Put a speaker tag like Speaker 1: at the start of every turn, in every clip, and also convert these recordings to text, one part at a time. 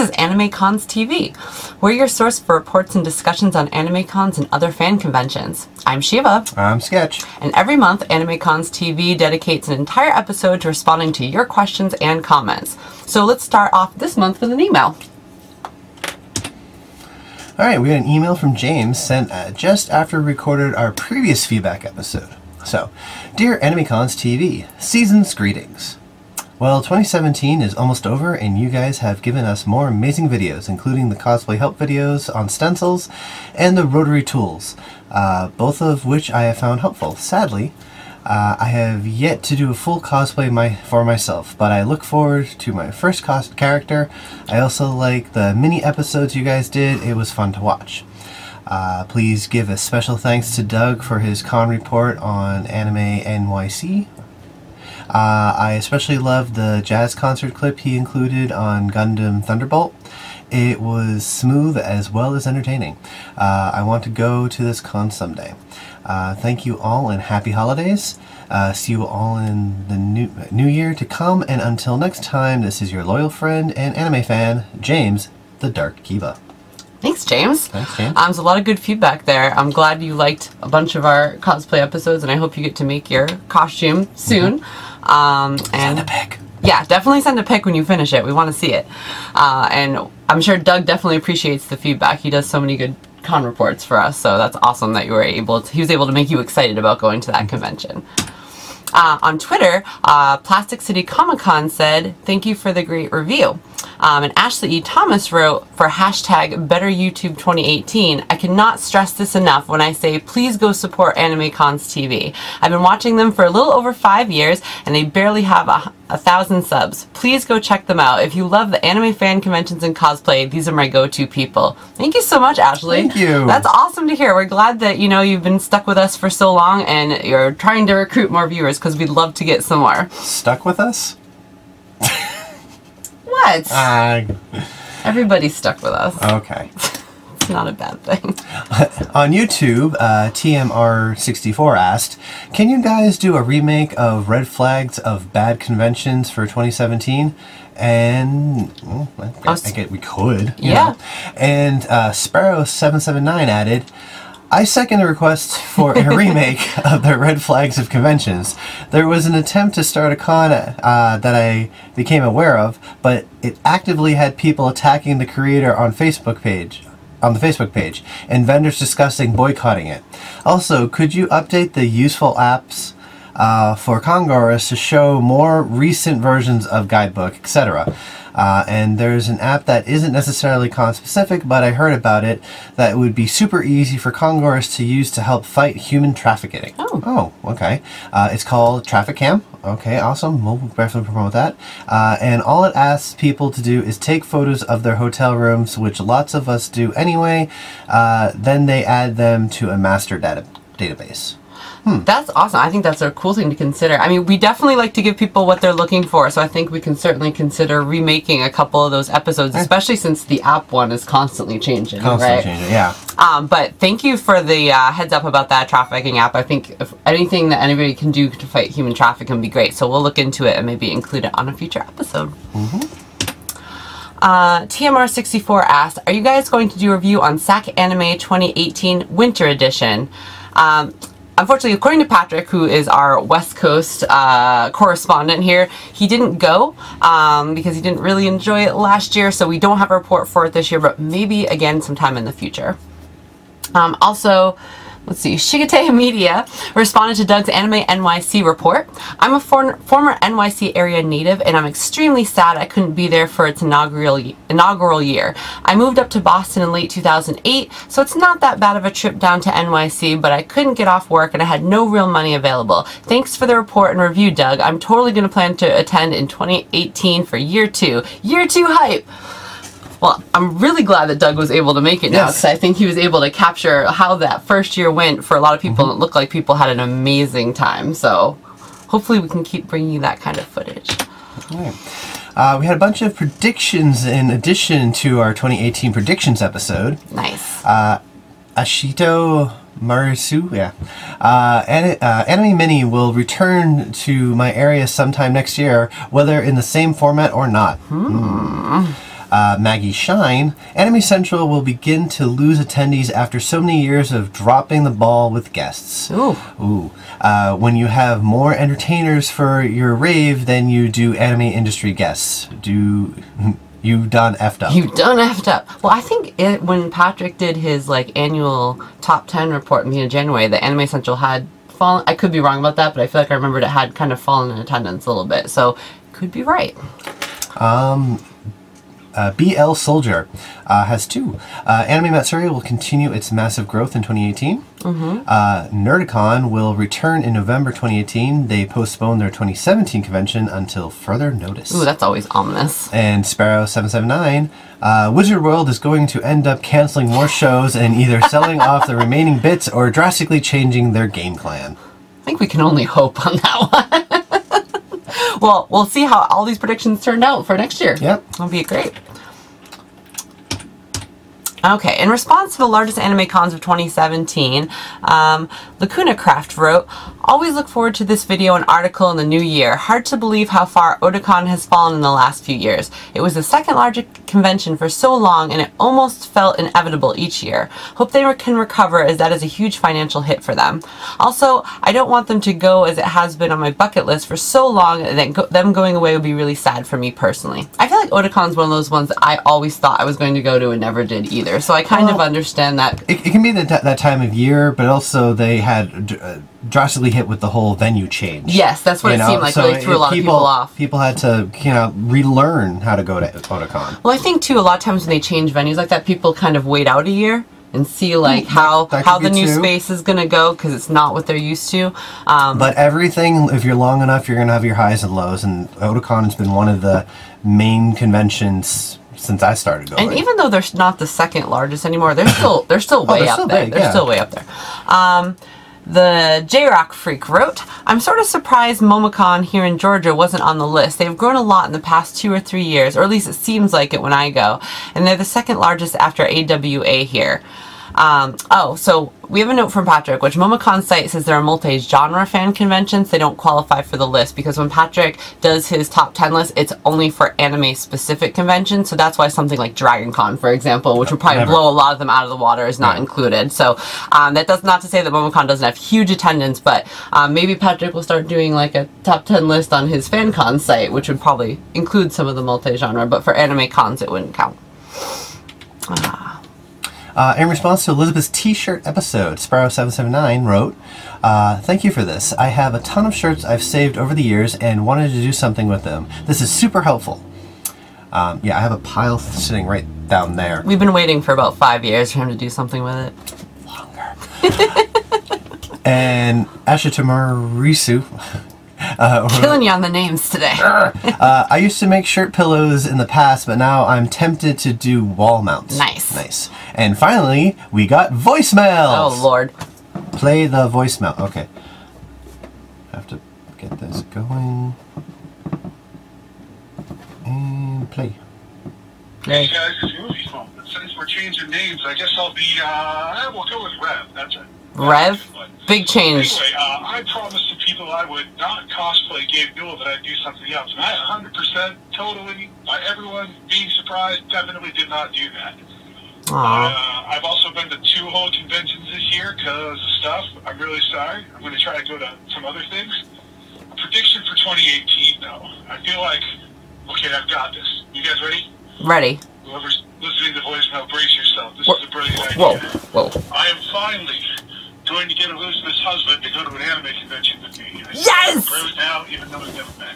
Speaker 1: is Anime Cons TV. We're your source for reports and discussions on anime cons and other fan conventions. I'm Shiva,
Speaker 2: I'm Sketch.
Speaker 1: and every month Anime Cons TV dedicates an entire episode to responding to your questions and comments. So let's start off this month with an email.
Speaker 2: All right, we got an email from James sent uh, just after we recorded our previous feedback episode. So, dear AnimeCons TV, season's greetings. Well, 2017 is almost over, and you guys have given us more amazing videos, including the cosplay help videos on stencils and the rotary tools, uh, both of which I have found helpful. Sadly, uh, I have yet to do a full cosplay my, for myself, but I look forward to my first cos- character. I also like the mini episodes you guys did, it was fun to watch. Uh, please give a special thanks to Doug for his con report on Anime NYC. Uh, I especially loved the jazz concert clip he included on Gundam Thunderbolt. It was smooth as well as entertaining. Uh, I want to go to this con someday. Uh, thank you all and happy holidays. Uh, see you all in the new, new year to come. And until next time, this is your loyal friend and anime fan, James the Dark Kiva.
Speaker 1: Thanks, James.
Speaker 2: Thanks, James.
Speaker 1: Um, there's a lot of good feedback there. I'm glad you liked a bunch of our cosplay episodes, and I hope you get to make your costume soon. Um, and
Speaker 2: Send a pic.
Speaker 1: yeah, definitely send a pic when you finish it. We want to see it. Uh, and I'm sure Doug definitely appreciates the feedback. He does so many good con reports for us, so that's awesome that you were able to. He was able to make you excited about going to that convention. Uh, on Twitter, uh, Plastic City Comic Con said, Thank you for the great review. Um, and Ashley E. Thomas wrote for hashtag Better YouTube 2018. I cannot stress this enough when I say please go support Anime Cons TV. I've been watching them for a little over five years and they barely have a, a thousand subs. Please go check them out. If you love the anime fan conventions and cosplay, these are my go to people. Thank you so much, Ashley.
Speaker 2: Thank you.
Speaker 1: That's awesome to hear. We're glad that you know you've been stuck with us for so long and you're trying to recruit more viewers because we'd love to get some more.
Speaker 2: Stuck with us?
Speaker 1: What?
Speaker 2: Uh,
Speaker 1: Everybody's stuck with us.
Speaker 2: okay.
Speaker 1: It's not a bad thing.
Speaker 2: On YouTube, uh, TMR64 asked, Can you guys do a remake of Red Flags of Bad Conventions for 2017? And well, I,
Speaker 1: I
Speaker 2: guess, I get we could.
Speaker 1: Yeah.
Speaker 2: know. And uh, Sparrow779 added, I second the request for a remake of the Red Flags of Conventions. There was an attempt to start a con uh, that I became aware of, but it actively had people attacking the creator on Facebook page. On the Facebook page, and vendors discussing boycotting it. Also, could you update the useful apps uh, for Congoers to show more recent versions of guidebook, etc. Uh, and there's an app that isn't necessarily con specific, but I heard about it that would be super easy for Congoers to use to help fight human trafficking.
Speaker 1: Oh.
Speaker 2: Oh, okay. Uh, it's called TraffickCam. Okay, awesome. We'll definitely promote that. Uh, and all it asks people to do is take photos of their hotel rooms, which lots of us do anyway. Uh, then they add them to a master data database.
Speaker 1: That's awesome. I think that's a cool thing to consider. I mean, we definitely like to give people what they're looking for, so I think we can certainly consider remaking a couple of those episodes, especially since the app one is constantly changing.
Speaker 2: Constantly
Speaker 1: right?
Speaker 2: changing, yeah.
Speaker 1: Um, but thank you for the uh, heads up about that trafficking app. I think if anything that anybody can do to fight human trafficking would be great. So we'll look into it and maybe include it on a future episode. Uh, TMR64 asked, Are you guys going to do a review on SAC Anime 2018 Winter Edition? Um, unfortunately, according to Patrick, who is our West Coast uh, correspondent here, he didn't go um, because he didn't really enjoy it last year, so we don't have a report for it this year, but maybe again sometime in the future. Um, also, let's see, Shigete Media responded to Doug's Anime NYC report. I'm a for- former NYC area native, and I'm extremely sad I couldn't be there for its inaugural inaugural year. I moved up to Boston in late 2008, so it's not that bad of a trip down to NYC, but I couldn't get off work and I had no real money available. Thanks for the report and review, Doug. I'm totally going to plan to attend in 2018 for year two. Year two hype! Well, I'm really glad that Doug was able to make it now
Speaker 2: Yes.
Speaker 1: because I think he was able to capture how that first year went for a lot of people. and It looked like people had an amazing time. So hopefully we can keep bringing you that kind of footage.
Speaker 2: Right. Uh, we had a bunch of predictions in addition to our 2018 predictions episode.
Speaker 1: Nice.
Speaker 2: Ashito Marisu, yeah. Uh, uh, Anime Mini will return to my area sometime next year, whether in the same format or not. Hmm. Uh, Maggie Shine, Anime Central will begin to lose attendees after so many years of dropping the ball with guests.
Speaker 1: Ooh.
Speaker 2: Ooh. Uh, when you have more entertainers for your rave than you do anime industry guests. Do. You done effed up.
Speaker 1: You done effed up. Well, I think it, when Patrick did his like annual top ten report in the January, the Anime Central had fallen. I could be wrong about that, but I feel like I remembered it had kind of fallen in attendance a little bit. So could be right.
Speaker 2: Uh, BL Soldier uh, has two. Uh, Anime Matsuri will continue its massive growth in 2018. Uh, Nerdicon will return in November 2018. They postponed their 2017 convention until further notice.
Speaker 1: Ooh, that's always ominous.
Speaker 2: and Sparrow 779, uh, Wizard World is going to end up canceling more shows and either selling off the remaining bits or drastically changing their game plan.
Speaker 1: I think we can only hope on that one. Well, we'll see how all these predictions turned out for next year.
Speaker 2: Yep.
Speaker 1: That'll be great. Okay, in response to the largest anime cons of 2017, um, Lacuna Craft wrote, Always look forward to this video and article in the new year. Hard to believe how far Otakon has fallen in the last few years. It was the second largest convention for so long and it almost felt inevitable each year. Hope they can recover as that is a huge financial hit for them. Also, I don't want them to go as it has been on my bucket list for so long that go- them going away would be really sad for me personally. I feel like Otakon's one of those ones that I always thought I was going to go to and never did either. So I kind of understand that.
Speaker 2: It, it can be that, that time of year, but also they had uh, drastically hit with the whole venue change.
Speaker 1: Yes, that's what
Speaker 2: You
Speaker 1: it
Speaker 2: know,
Speaker 1: seemed like.
Speaker 2: so
Speaker 1: really threw a
Speaker 2: it-
Speaker 1: lot of people off.
Speaker 2: People had to, you know, relearn how to go to Otakon.
Speaker 1: Well, I think too a lot of times when they change venues like that, people kind of wait out a year and see like how how the new
Speaker 2: too.
Speaker 1: space is gonna go because it's not what they're used to. Um,
Speaker 2: But everything, if you're long enough, you're going to have your highs and lows, and Otakon has been one of the main conventions since I started going.
Speaker 1: and even though they're not the second largest anymore, they're still they're still way
Speaker 2: Oh, they're
Speaker 1: up
Speaker 2: still
Speaker 1: there.
Speaker 2: big,
Speaker 1: they're
Speaker 2: yeah.
Speaker 1: still way up there. Um, the J Rock Freak wrote, I'm sort of surprised Momocon here in Georgia wasn't on the list. They've grown a lot in the past two or three years, or at least it seems like it when I go. And they're the second largest after AWA here. Um, oh, so we have a note from Patrick, which Momocon's site says they're a multi-genre fan conventions. They don't qualify for the list because when Patrick does his top 10 list, it's only for anime-specific conventions. So that's why something like Dragon Con, for example, which would probably
Speaker 2: Never.
Speaker 1: blow a lot of them out of the water, is not
Speaker 2: Right.
Speaker 1: included. So um, that does not to say that MomoCon doesn't have huge attendance, but um, maybe Patrick will start doing like a top 10 list on his FanCon site, which would probably include some of the multi-genre, but for anime cons, it wouldn't count.
Speaker 2: Uh, in response to Elizabeth's T-shirt episode, Sparrow779 wrote, uh, "Thank you for this. I have a ton of shirts I've saved over the years and wanted to do something with them. This is super helpful." Um, yeah, I have a pile sitting right down there.
Speaker 1: We've been waiting for about five years for him to do something with it. Longer.
Speaker 2: and Ashitamar Risu. Uh,
Speaker 1: Killing you on the names today.
Speaker 2: uh, I used to make shirt pillows in the past, but now I'm tempted to do wall mounts.
Speaker 1: Nice.
Speaker 2: Nice. And finally, we got voicemails.
Speaker 1: Oh, Lord.
Speaker 2: Play the voicemail. Okay. Have to get this going. And play.
Speaker 3: Hey guys, it's movie phone. But since we're changing names, I guess I'll be, uh, we'll go with Rev. That's it.
Speaker 1: Rev? Big change.
Speaker 3: Anyway, uh, I promised I would not cosplay Gabe Newell, that I'd do something else. And I 100% totally, by everyone being surprised, definitely did not do that. Uh, I've also been to two whole conventions this year because of stuff. I'm really sorry. I'm going to try to go to some other things. Prediction for 2018, though. I feel like, okay, I've got this. You guys ready?
Speaker 1: Ready.
Speaker 3: Whoever's listening to voicemail, brace yourself. This
Speaker 1: Whoa.
Speaker 3: is a brilliant idea.
Speaker 1: Whoa. Whoa.
Speaker 3: I am finally going to get Elizabeth's husband to go to an anime convention with me. I
Speaker 1: Yes!
Speaker 3: Right now, even though we've never met.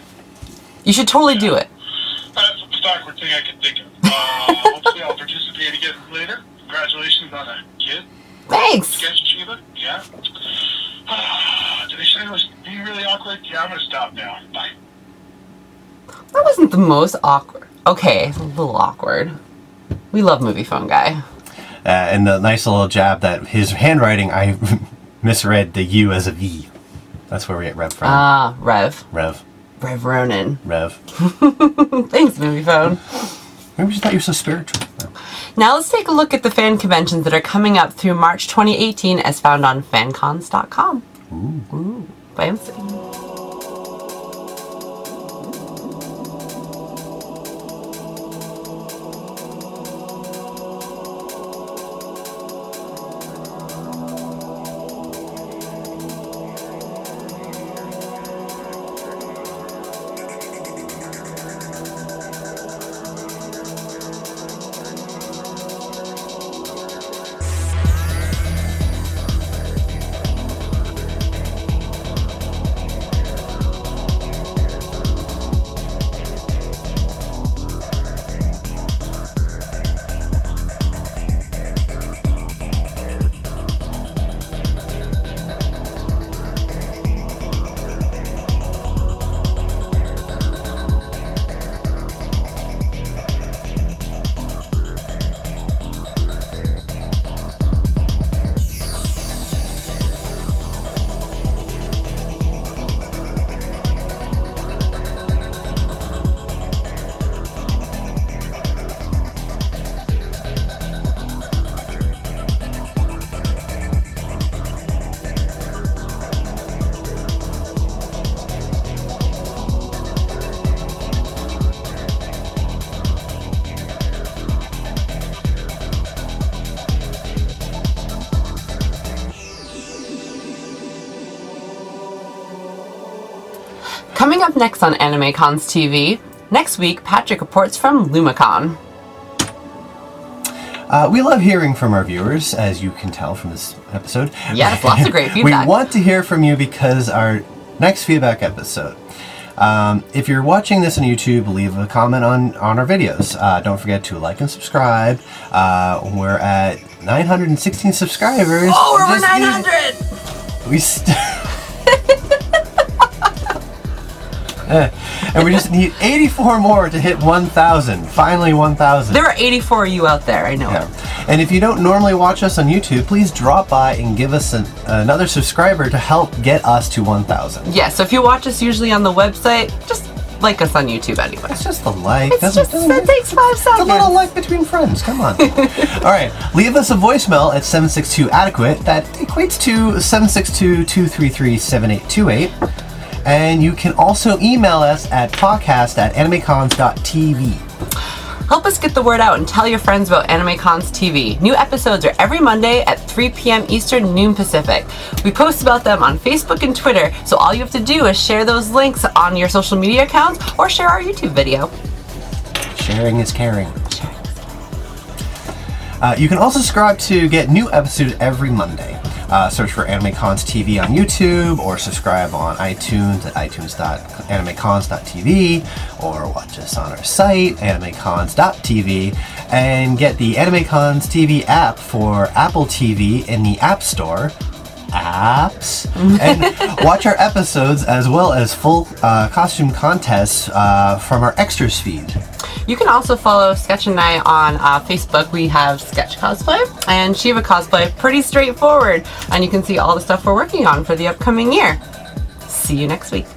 Speaker 1: You should totally do it.
Speaker 3: That's the most awkward thing I can think of. Uh, hopefully, I'll participate again later. Congratulations on a kid.
Speaker 1: Thanks.
Speaker 3: Sketch Shiva. Yeah. Did I say it was being really awkward? Yeah, I'm going to stop now. Bye.
Speaker 1: That wasn't the most awkward. Okay, it's a little awkward. We love movie phone guy.
Speaker 2: Uh, and the nice little jab that his handwriting, I misread the U as a V. That's where we get Rev from.
Speaker 1: Ah, Rev.
Speaker 2: Rev.
Speaker 1: Rev Ronan.
Speaker 2: Rev.
Speaker 1: Thanks, movie phone.
Speaker 2: Maybe you thought you were so spiritual. No.
Speaker 1: Now let's take a look at the fan conventions that are coming up through March 2018 as found on fancons.com. Ooh. Ooh. Fancy. Up next on Anime Cons TV, next week, Patrick reports from Lumicon.
Speaker 2: Uh, we love hearing from our viewers, as you can tell from this episode.
Speaker 1: Yes, lots of great feedback.
Speaker 2: we want to hear from you because our next feedback episode. Um, if you're watching this on YouTube, leave a comment on, on our videos. Uh, don't forget to like and subscribe. Uh, we're at 916 subscribers.
Speaker 1: Oh, we're over
Speaker 2: Just need-
Speaker 1: 900!
Speaker 2: We st- and we just need 84 more to hit 1,000. Finally, 1,000.
Speaker 1: There are 84 of you out there, I know.
Speaker 2: Yeah. And if you don't normally watch us on YouTube, please drop by and give us an, another subscriber to help get us to 1,000.
Speaker 1: Yeah, so if you watch us usually on the website, just like us on YouTube anyway.
Speaker 2: It's just a like.
Speaker 1: It's just, it takes five
Speaker 2: It's a little like between friends. Come on. All right. Leave us a voicemail at 762 adequate. That equates to 762 233 7828. And you can also email us at podcast at animecons.tv.
Speaker 1: Help us get the word out and tell your friends about AnimeCons TV. New episodes are every Monday at 3 p.m. Eastern, noon Pacific. We post about them on Facebook and Twitter, so all you have to do is share those links on your social media accounts or share our YouTube video.
Speaker 2: Sharing is caring. Uh, you can also subscribe to get new episodes every Monday. Uh, search for Anime Cons TV on YouTube or subscribe on iTunes at itunes.animecons.tv or watch us on our site, animecons.tv, and get the Anime Cons TV app for Apple TV in the App Store. Apps and watch our episodes as well as full uh, costume contests uh, from our extras feed.
Speaker 1: You can also follow Sketch and I on uh, Facebook. We have Sketch Cosplay and Shiva Cosplay. Pretty straightforward. And you can see all the stuff we're working on for the upcoming year. See you next week.